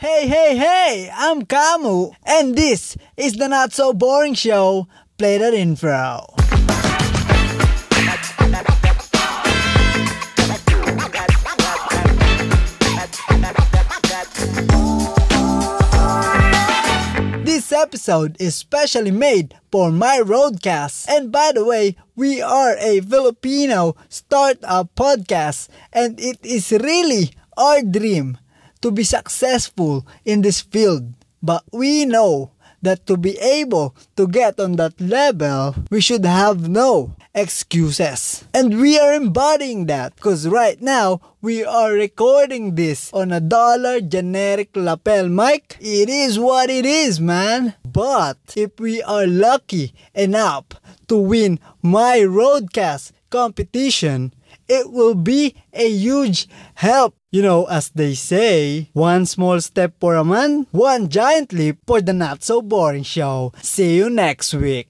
Hey, hey, hey! I'm Kamu, and this is the Not So Boring Show. Play that intro. This episode is specially made for My Rode Cast. And by the way, we are a Filipino startup podcast, and it is really our dream to be successful in this field. But we know that to be able to get on that level, we should have no excuses. And we are embodying that because right now we are recording this on a dollar generic lapel mic. It is what it is, man. But if we are lucky enough to win My Rode Cast competition, it will be a huge help. You know, as they say, one small step for a man, one giant leap for the not so boring show. See you next week.